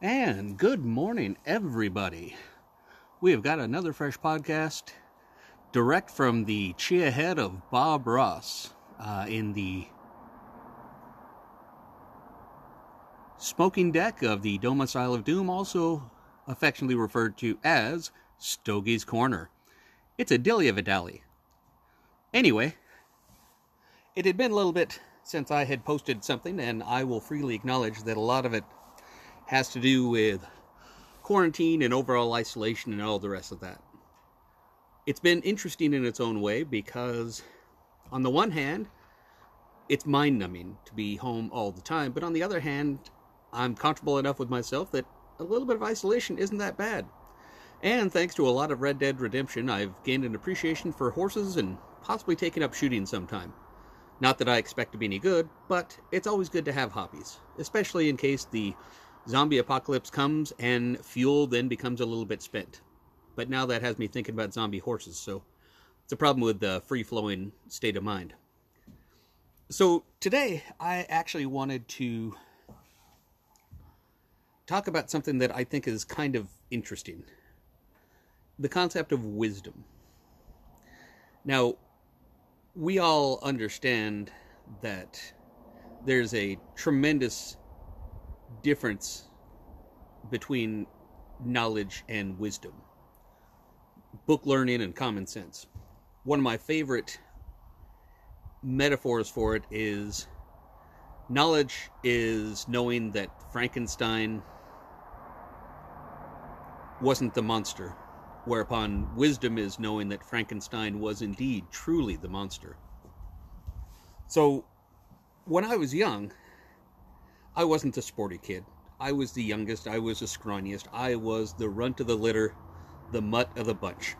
And good morning, everybody. We have got another fresh podcast direct from the chia head of Bob Ross uh, in the smoking deck of the Domicile of Doom, also affectionately referred to as Stogie's Corner. It's a dilly of a dally. Anyway, it had been a little bit since I had posted something, and I will freely acknowledge that a lot of it has to do with quarantine and overall isolation and all the rest of that. It's been interesting in its own way because, on the one hand, it's mind numbing to be home all the time, but on the other hand, I'm comfortable enough with myself that a little bit of isolation isn't that bad. And thanks to a lot of Red Dead Redemption, I've gained an appreciation for horses and possibly taken up shooting sometime. Not that I expect to be any good, but it's always good to have hobbies, especially in case the zombie apocalypse comes and fuel then becomes a little bit spent. But now that has me thinking about zombie horses, so it's a problem with the free flowing state of mind. So today, I actually wanted to talk about something that I think is kind of interesting the concept of wisdom. Now, we all understand that there's a tremendous difference between knowledge and wisdom, book learning and common sense. One of my favorite metaphors for it is knowledge is knowing that Frankenstein wasn't the monster, whereupon wisdom is knowing that Frankenstein was indeed truly the monster. So, when I was young, I wasn't a sporty kid. I was the youngest, I was the scrawniest, I was the runt of the litter, the mutt of the bunch.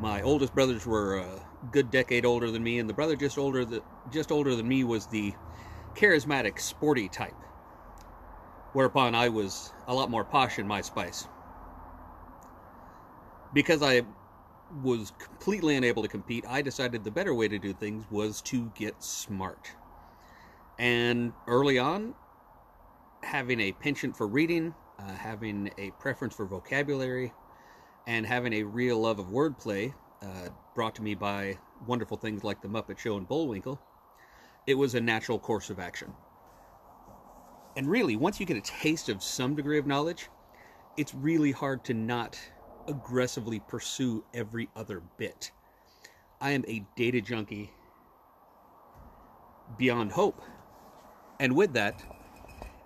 My oldest brothers were a good decade older than me, and the brother just older the, just older than me was the charismatic, sporty type. Whereupon I was a lot more posh in my spice. Because I was completely unable to compete, I decided the better way to do things was to get smart. And early on, having a penchant for reading, uh, having a preference for vocabulary, and having a real love of wordplay, uh, brought to me by wonderful things like The Muppet Show and Bullwinkle, it was a natural course of action. And really, once you get a taste of some degree of knowledge, it's really hard to not aggressively pursue every other bit. I am a data junkie beyond hope. And with that,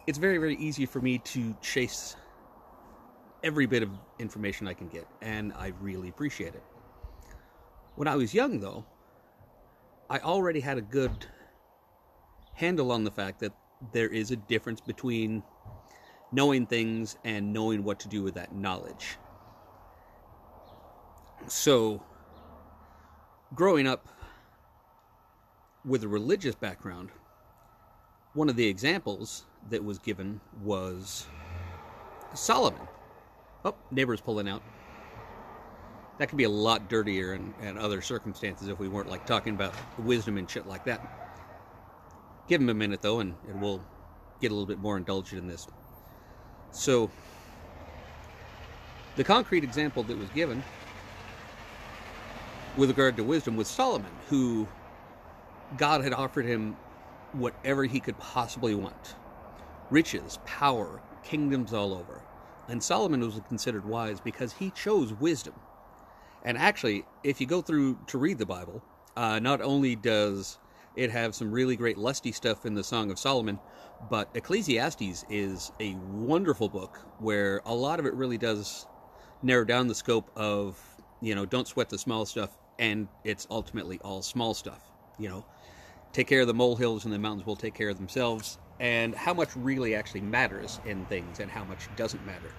it's very, very easy for me to chase every bit of information I can get, and I really appreciate it. When I was young, though, I already had a good handle on the fact that there is a difference between knowing things and knowing what to do with that knowledge. So, growing up with a religious background, one of the examples that was given was Solomon. Oh, neighbors pulling out. That could be a lot dirtier and, and other circumstances if we weren't like talking about wisdom and shit like that. Give him a minute though, and, and we'll get a little bit more indulgent in this. So, the concrete example that was given with regard to wisdom was Solomon, who God had offered him whatever he could possibly want riches, power, kingdoms all over. And Solomon was considered wise because he chose wisdom. And actually, if you go through to read the Bible, uh, not only does it have some really great lusty stuff in the Song of Solomon, but Ecclesiastes is a wonderful book where a lot of it really does narrow down the scope of, you know, don't sweat the small stuff, and it's ultimately all small stuff. You know, take care of the molehills and the mountains will take care of themselves, and how much really actually matters in things and how much doesn't matter.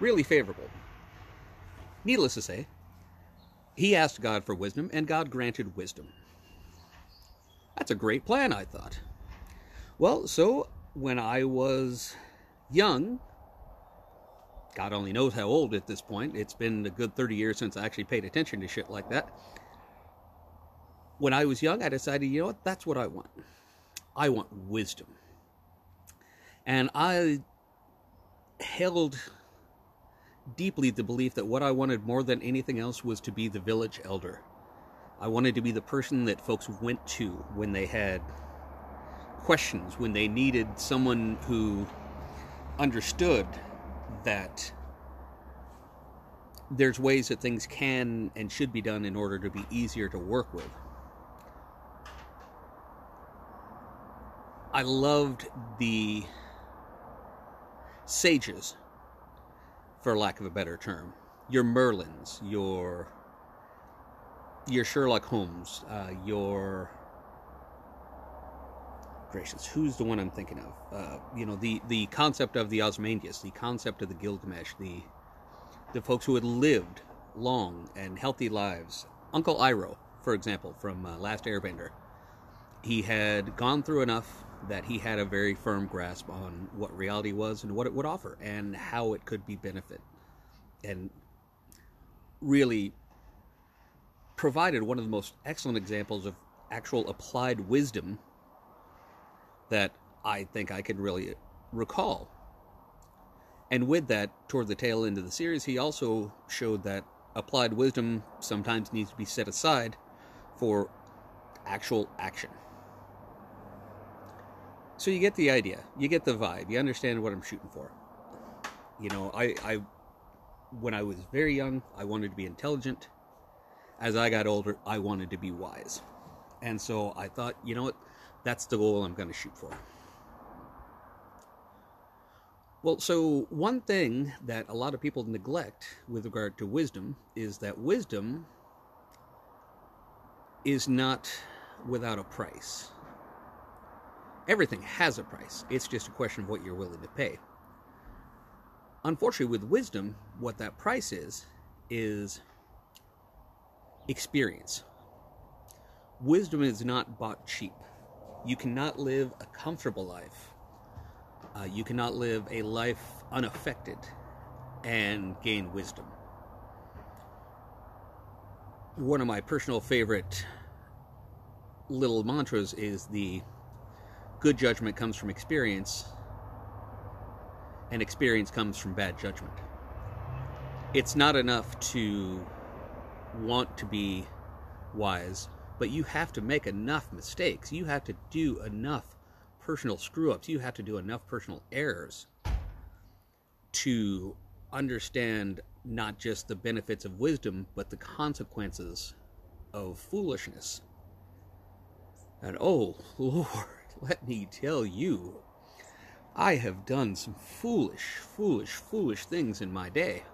Really favorable. Needless to say, he asked God for wisdom, and God granted wisdom. That's a great plan, I thought. Well, so when I was young, God only knows how old at this point, it's been a good 30 years since I actually paid attention to shit like that when I was young, I decided, you know what, that's what I want. I want wisdom. And I held deeply the belief that what I wanted more than anything else was to be the village elder. I wanted to be the person that folks went to when they had questions, when they needed someone who understood that there's ways that things can and should be done in order to be easier to work with. I loved the sages, for lack of a better term. Your Merlins, your your Sherlock Holmes, uh, your gracious, who's the one I'm thinking of? Uh, you know, the the concept of the Ozymandias, the concept of the Gilgamesh, the the folks who had lived long and healthy lives. Uncle Iroh, for example, from uh, Last Airbender, he had gone through enough that he had a very firm grasp on what reality was and what it would offer and how it could be benefit and really provided one of the most excellent examples of actual applied wisdom that I think I can really recall. And with that, toward the tail end of the series, he also showed that applied wisdom sometimes needs to be set aside for actual action. So you get the idea, you get the vibe, you understand what I'm shooting for. You know, I, I when I was very young, I wanted to be intelligent. As I got older, I wanted to be wise. And so I thought, you know what, that's the goal I'm going to shoot for. Well, so one thing that a lot of people neglect with regard to wisdom is that wisdom is not without a price everything has a price. It's just a question of what you're willing to pay. Unfortunately, with wisdom, what that price is, is experience. Wisdom is not bought cheap. You cannot live a comfortable life. Uh, you cannot live a life unaffected and gain wisdom. One of my personal favorite little mantras is the good judgment comes from experience, and experience comes from bad judgment. It's not enough to want to be wise, but you have to make enough mistakes. You have to do enough personal screw ups. You have to do enough personal errors to understand not just the benefits of wisdom, but the consequences of foolishness. And oh, Lord, let me tell you, I have done some foolish, foolish, foolish things in my day.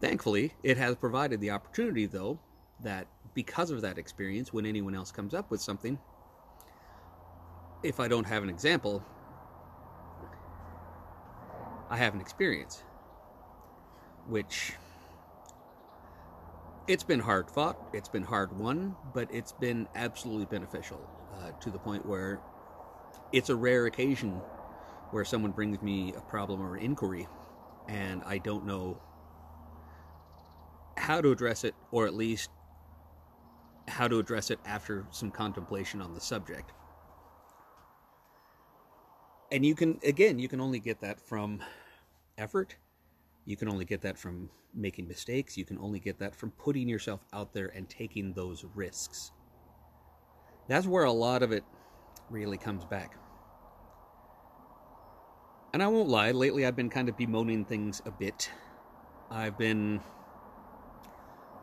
Thankfully, it has provided the opportunity, though, that because of that experience, when anyone else comes up with something, if I don't have an example, I have an experience. Which it's been hard fought, it's been hard won, but it's been absolutely beneficial uh, to the point where it's a rare occasion where someone brings me a problem or an inquiry and I don't know how to address it, or at least how to address it after some contemplation on the subject. And you can, again, you can only get that from effort. You can only get that from making mistakes. You can only get that from putting yourself out there and taking those risks. That's where a lot of it really comes back. And I won't lie, lately I've been kind of bemoaning things a bit. I've been.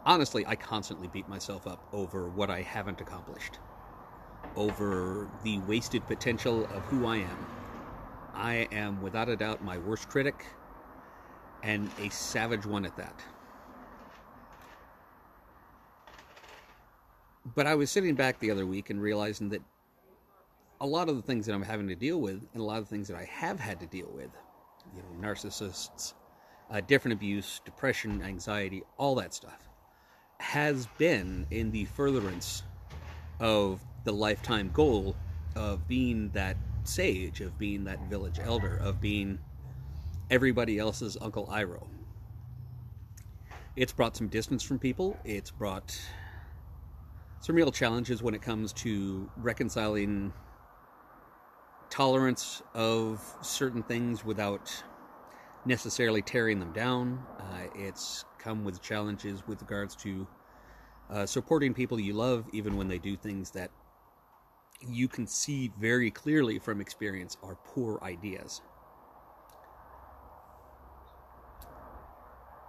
Honestly, I constantly beat myself up over what I haven't accomplished, over the wasted potential of who I am. I am, without a doubt, my worst critic, and a savage one at that. But I was sitting back the other week and realizing that a lot of the things that I'm having to deal with, and a lot of the things that I have had to deal with, you know, narcissists, uh, different abuse, depression, anxiety, all that stuff, has been in the furtherance of the lifetime goal of being that sage, of being that village elder, of being everybody else's Uncle Iroh. It's brought some distance from people. It's brought some real challenges when it comes to reconciling tolerance of certain things without necessarily tearing them down. Uh, it's come with challenges with regards to uh, supporting people you love, even when they do things that you can see very clearly from experience are poor ideas.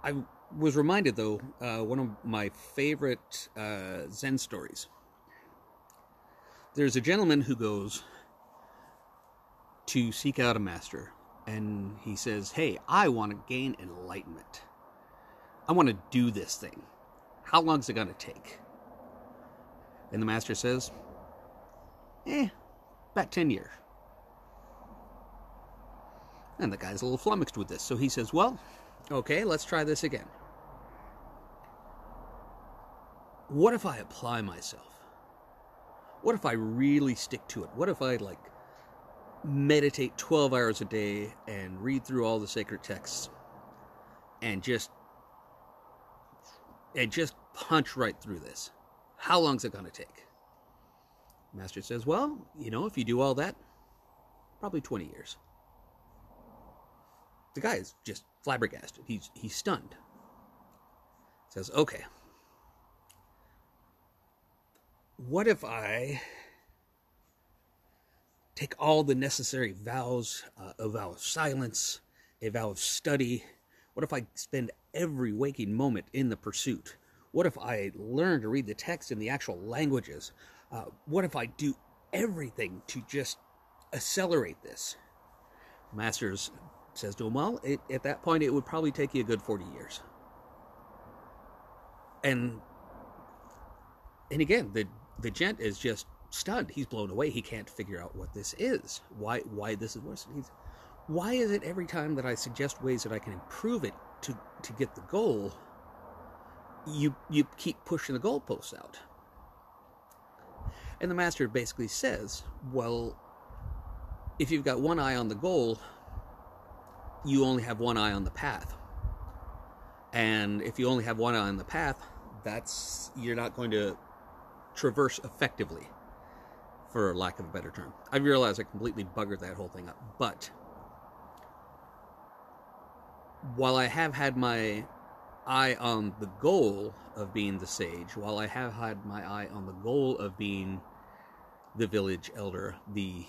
I was reminded, though, uh, one of my favorite uh, Zen stories. There's a gentleman who goes to seek out a master, and he says, Hey, I want to gain enlightenment. I want to do this thing. How long is it going to take? And the master says, Eh, about 10 years. And the guy's a little flummoxed with this, so he says, Well, okay, let's try this again. What if I apply myself? What if I really stick to it? What if I, like, meditate 12 hours a day and read through all the sacred texts and just and just punch right through this? How long's it going to take? Master says well you know if you do all that probably 20 years. The guy is just flabbergasted. He's he's stunned. Says okay what if i take all the necessary vows uh, a vow of silence, a vow of study? What if I spend every waking moment in the pursuit? What if I learn to read the text in the actual languages? Uh, what if I do everything to just accelerate this? Masters says to him, Well, it, at that point, it would probably take you a good 40 years. And and again, the the gent is just stunned. He's blown away. He can't figure out what this is. Why why this is worse. He's why is it every time that I suggest ways that I can improve it to to get the goal, you you keep pushing the goalposts out? And the master basically says, well, if you've got one eye on the goal, you only have one eye on the path. And if you only have one eye on the path, that's you're not going to traverse effectively for lack of a better term. I realize I completely buggered that whole thing up, but while I have had my eye on the goal of being the sage, while I have had my eye on the goal of being the village elder, the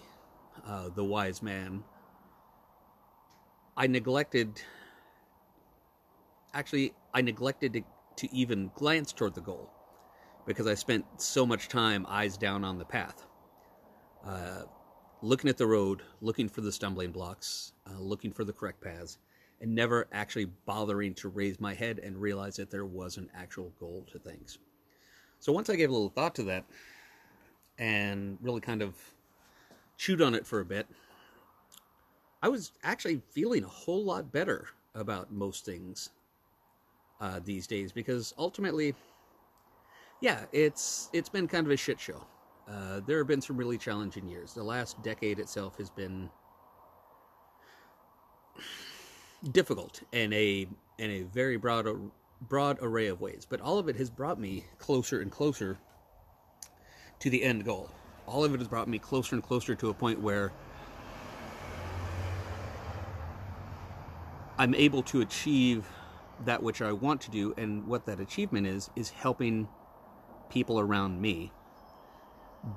uh, the wise man, I neglected. Actually, I neglected to, to even glance toward the goal because I spent so much time eyes down on the path uh, looking at the road, looking for the stumbling blocks, uh, looking for the correct paths, and never actually bothering to raise my head and realize that there was an actual goal to things. So once I gave a little thought to that and really kind of chewed on it for a bit, I was actually feeling a whole lot better about most things uh, these days because ultimately, yeah, it's it's been kind of a shit show. Uh, there have been some really challenging years. The last decade itself has been difficult in a in a very broad broad array of ways, but all of it has brought me closer and closer to the end goal. All of it has brought me closer and closer to a point where I'm able to achieve that which I want to do, and what that achievement is is helping people around me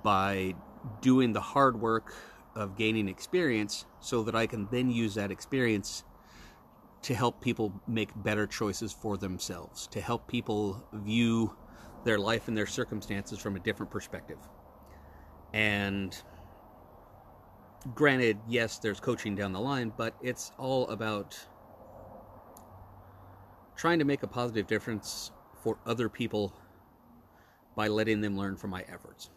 by doing the hard work of gaining experience so that I can then use that experience to help people make better choices for themselves, to help people view their life and their circumstances from a different perspective. And granted, yes, there's coaching down the line, but it's all about trying to make a positive difference for other people by letting them learn from my efforts.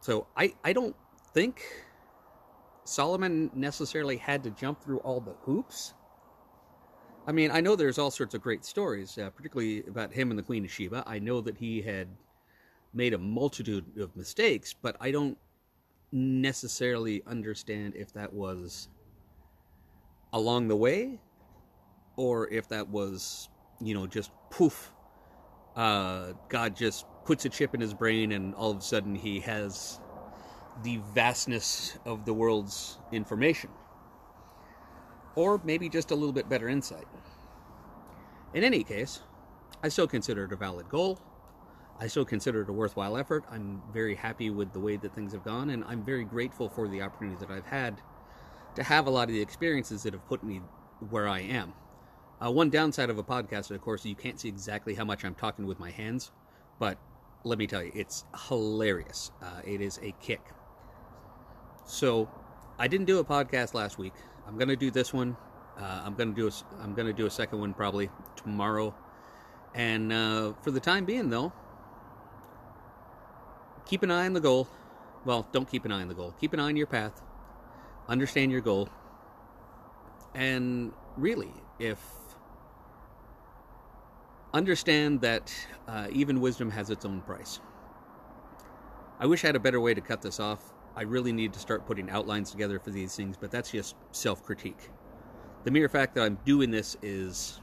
So I, I don't think Solomon necessarily had to jump through all the hoops. I mean, I know there's all sorts of great stories, uh, particularly about him and the Queen of Sheba. I know that he had made a multitude of mistakes, but I don't necessarily understand if that was along the way or if that was, you know, just poof, uh, God just puts a chip in his brain and all of a sudden he has the vastness of the world's information. Or maybe just a little bit better insight. In any case, I still consider it a valid goal. I still consider it a worthwhile effort. I'm very happy with the way that things have gone, and I'm very grateful for the opportunity that I've had to have a lot of the experiences that have put me where I am. Uh, one downside of a podcast, of course, you can't see exactly how much I'm talking with my hands, but let me tell you, it's hilarious. Uh, it is a kick. So, I didn't do a podcast last week. I'm gonna do this one. Uh, I'm gonna do a, I'm gonna do a second one probably tomorrow. And uh, for the time being, though, keep an eye on the goal. Well, don't keep an eye on the goal. Keep an eye on your path. Understand your goal. And really, if understand that uh, even wisdom has its own price. I wish I had a better way to cut this off. I really need to start putting outlines together for these things, but that's just self critique. The mere fact that I'm doing this is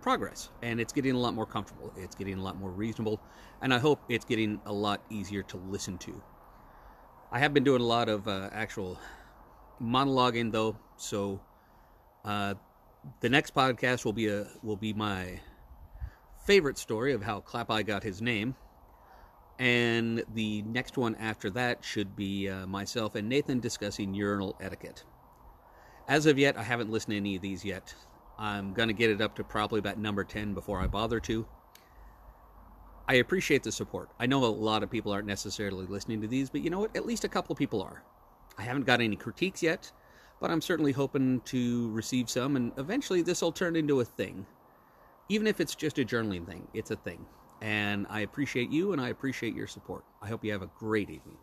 progress, and it's getting a lot more comfortable. It's getting a lot more reasonable, and I hope it's getting a lot easier to listen to. I have been doing a lot of uh, actual monologuing, though, so uh, the next podcast will be a will be my favorite story of how Clapeye got his name. And the next one after that should be uh, myself and Nathan discussing urinal etiquette. As of yet, I haven't listened to any of these yet. I'm going to get it up to probably about number 10 before I bother to. I appreciate the support. I know a lot of people aren't necessarily listening to these, but you know what? At least a couple people are. I haven't got any critiques yet, but I'm certainly hoping to receive some, and eventually this will turn into a thing even if it's just a journaling thing, it's a thing. And I appreciate you and I appreciate your support. I hope you have a great evening.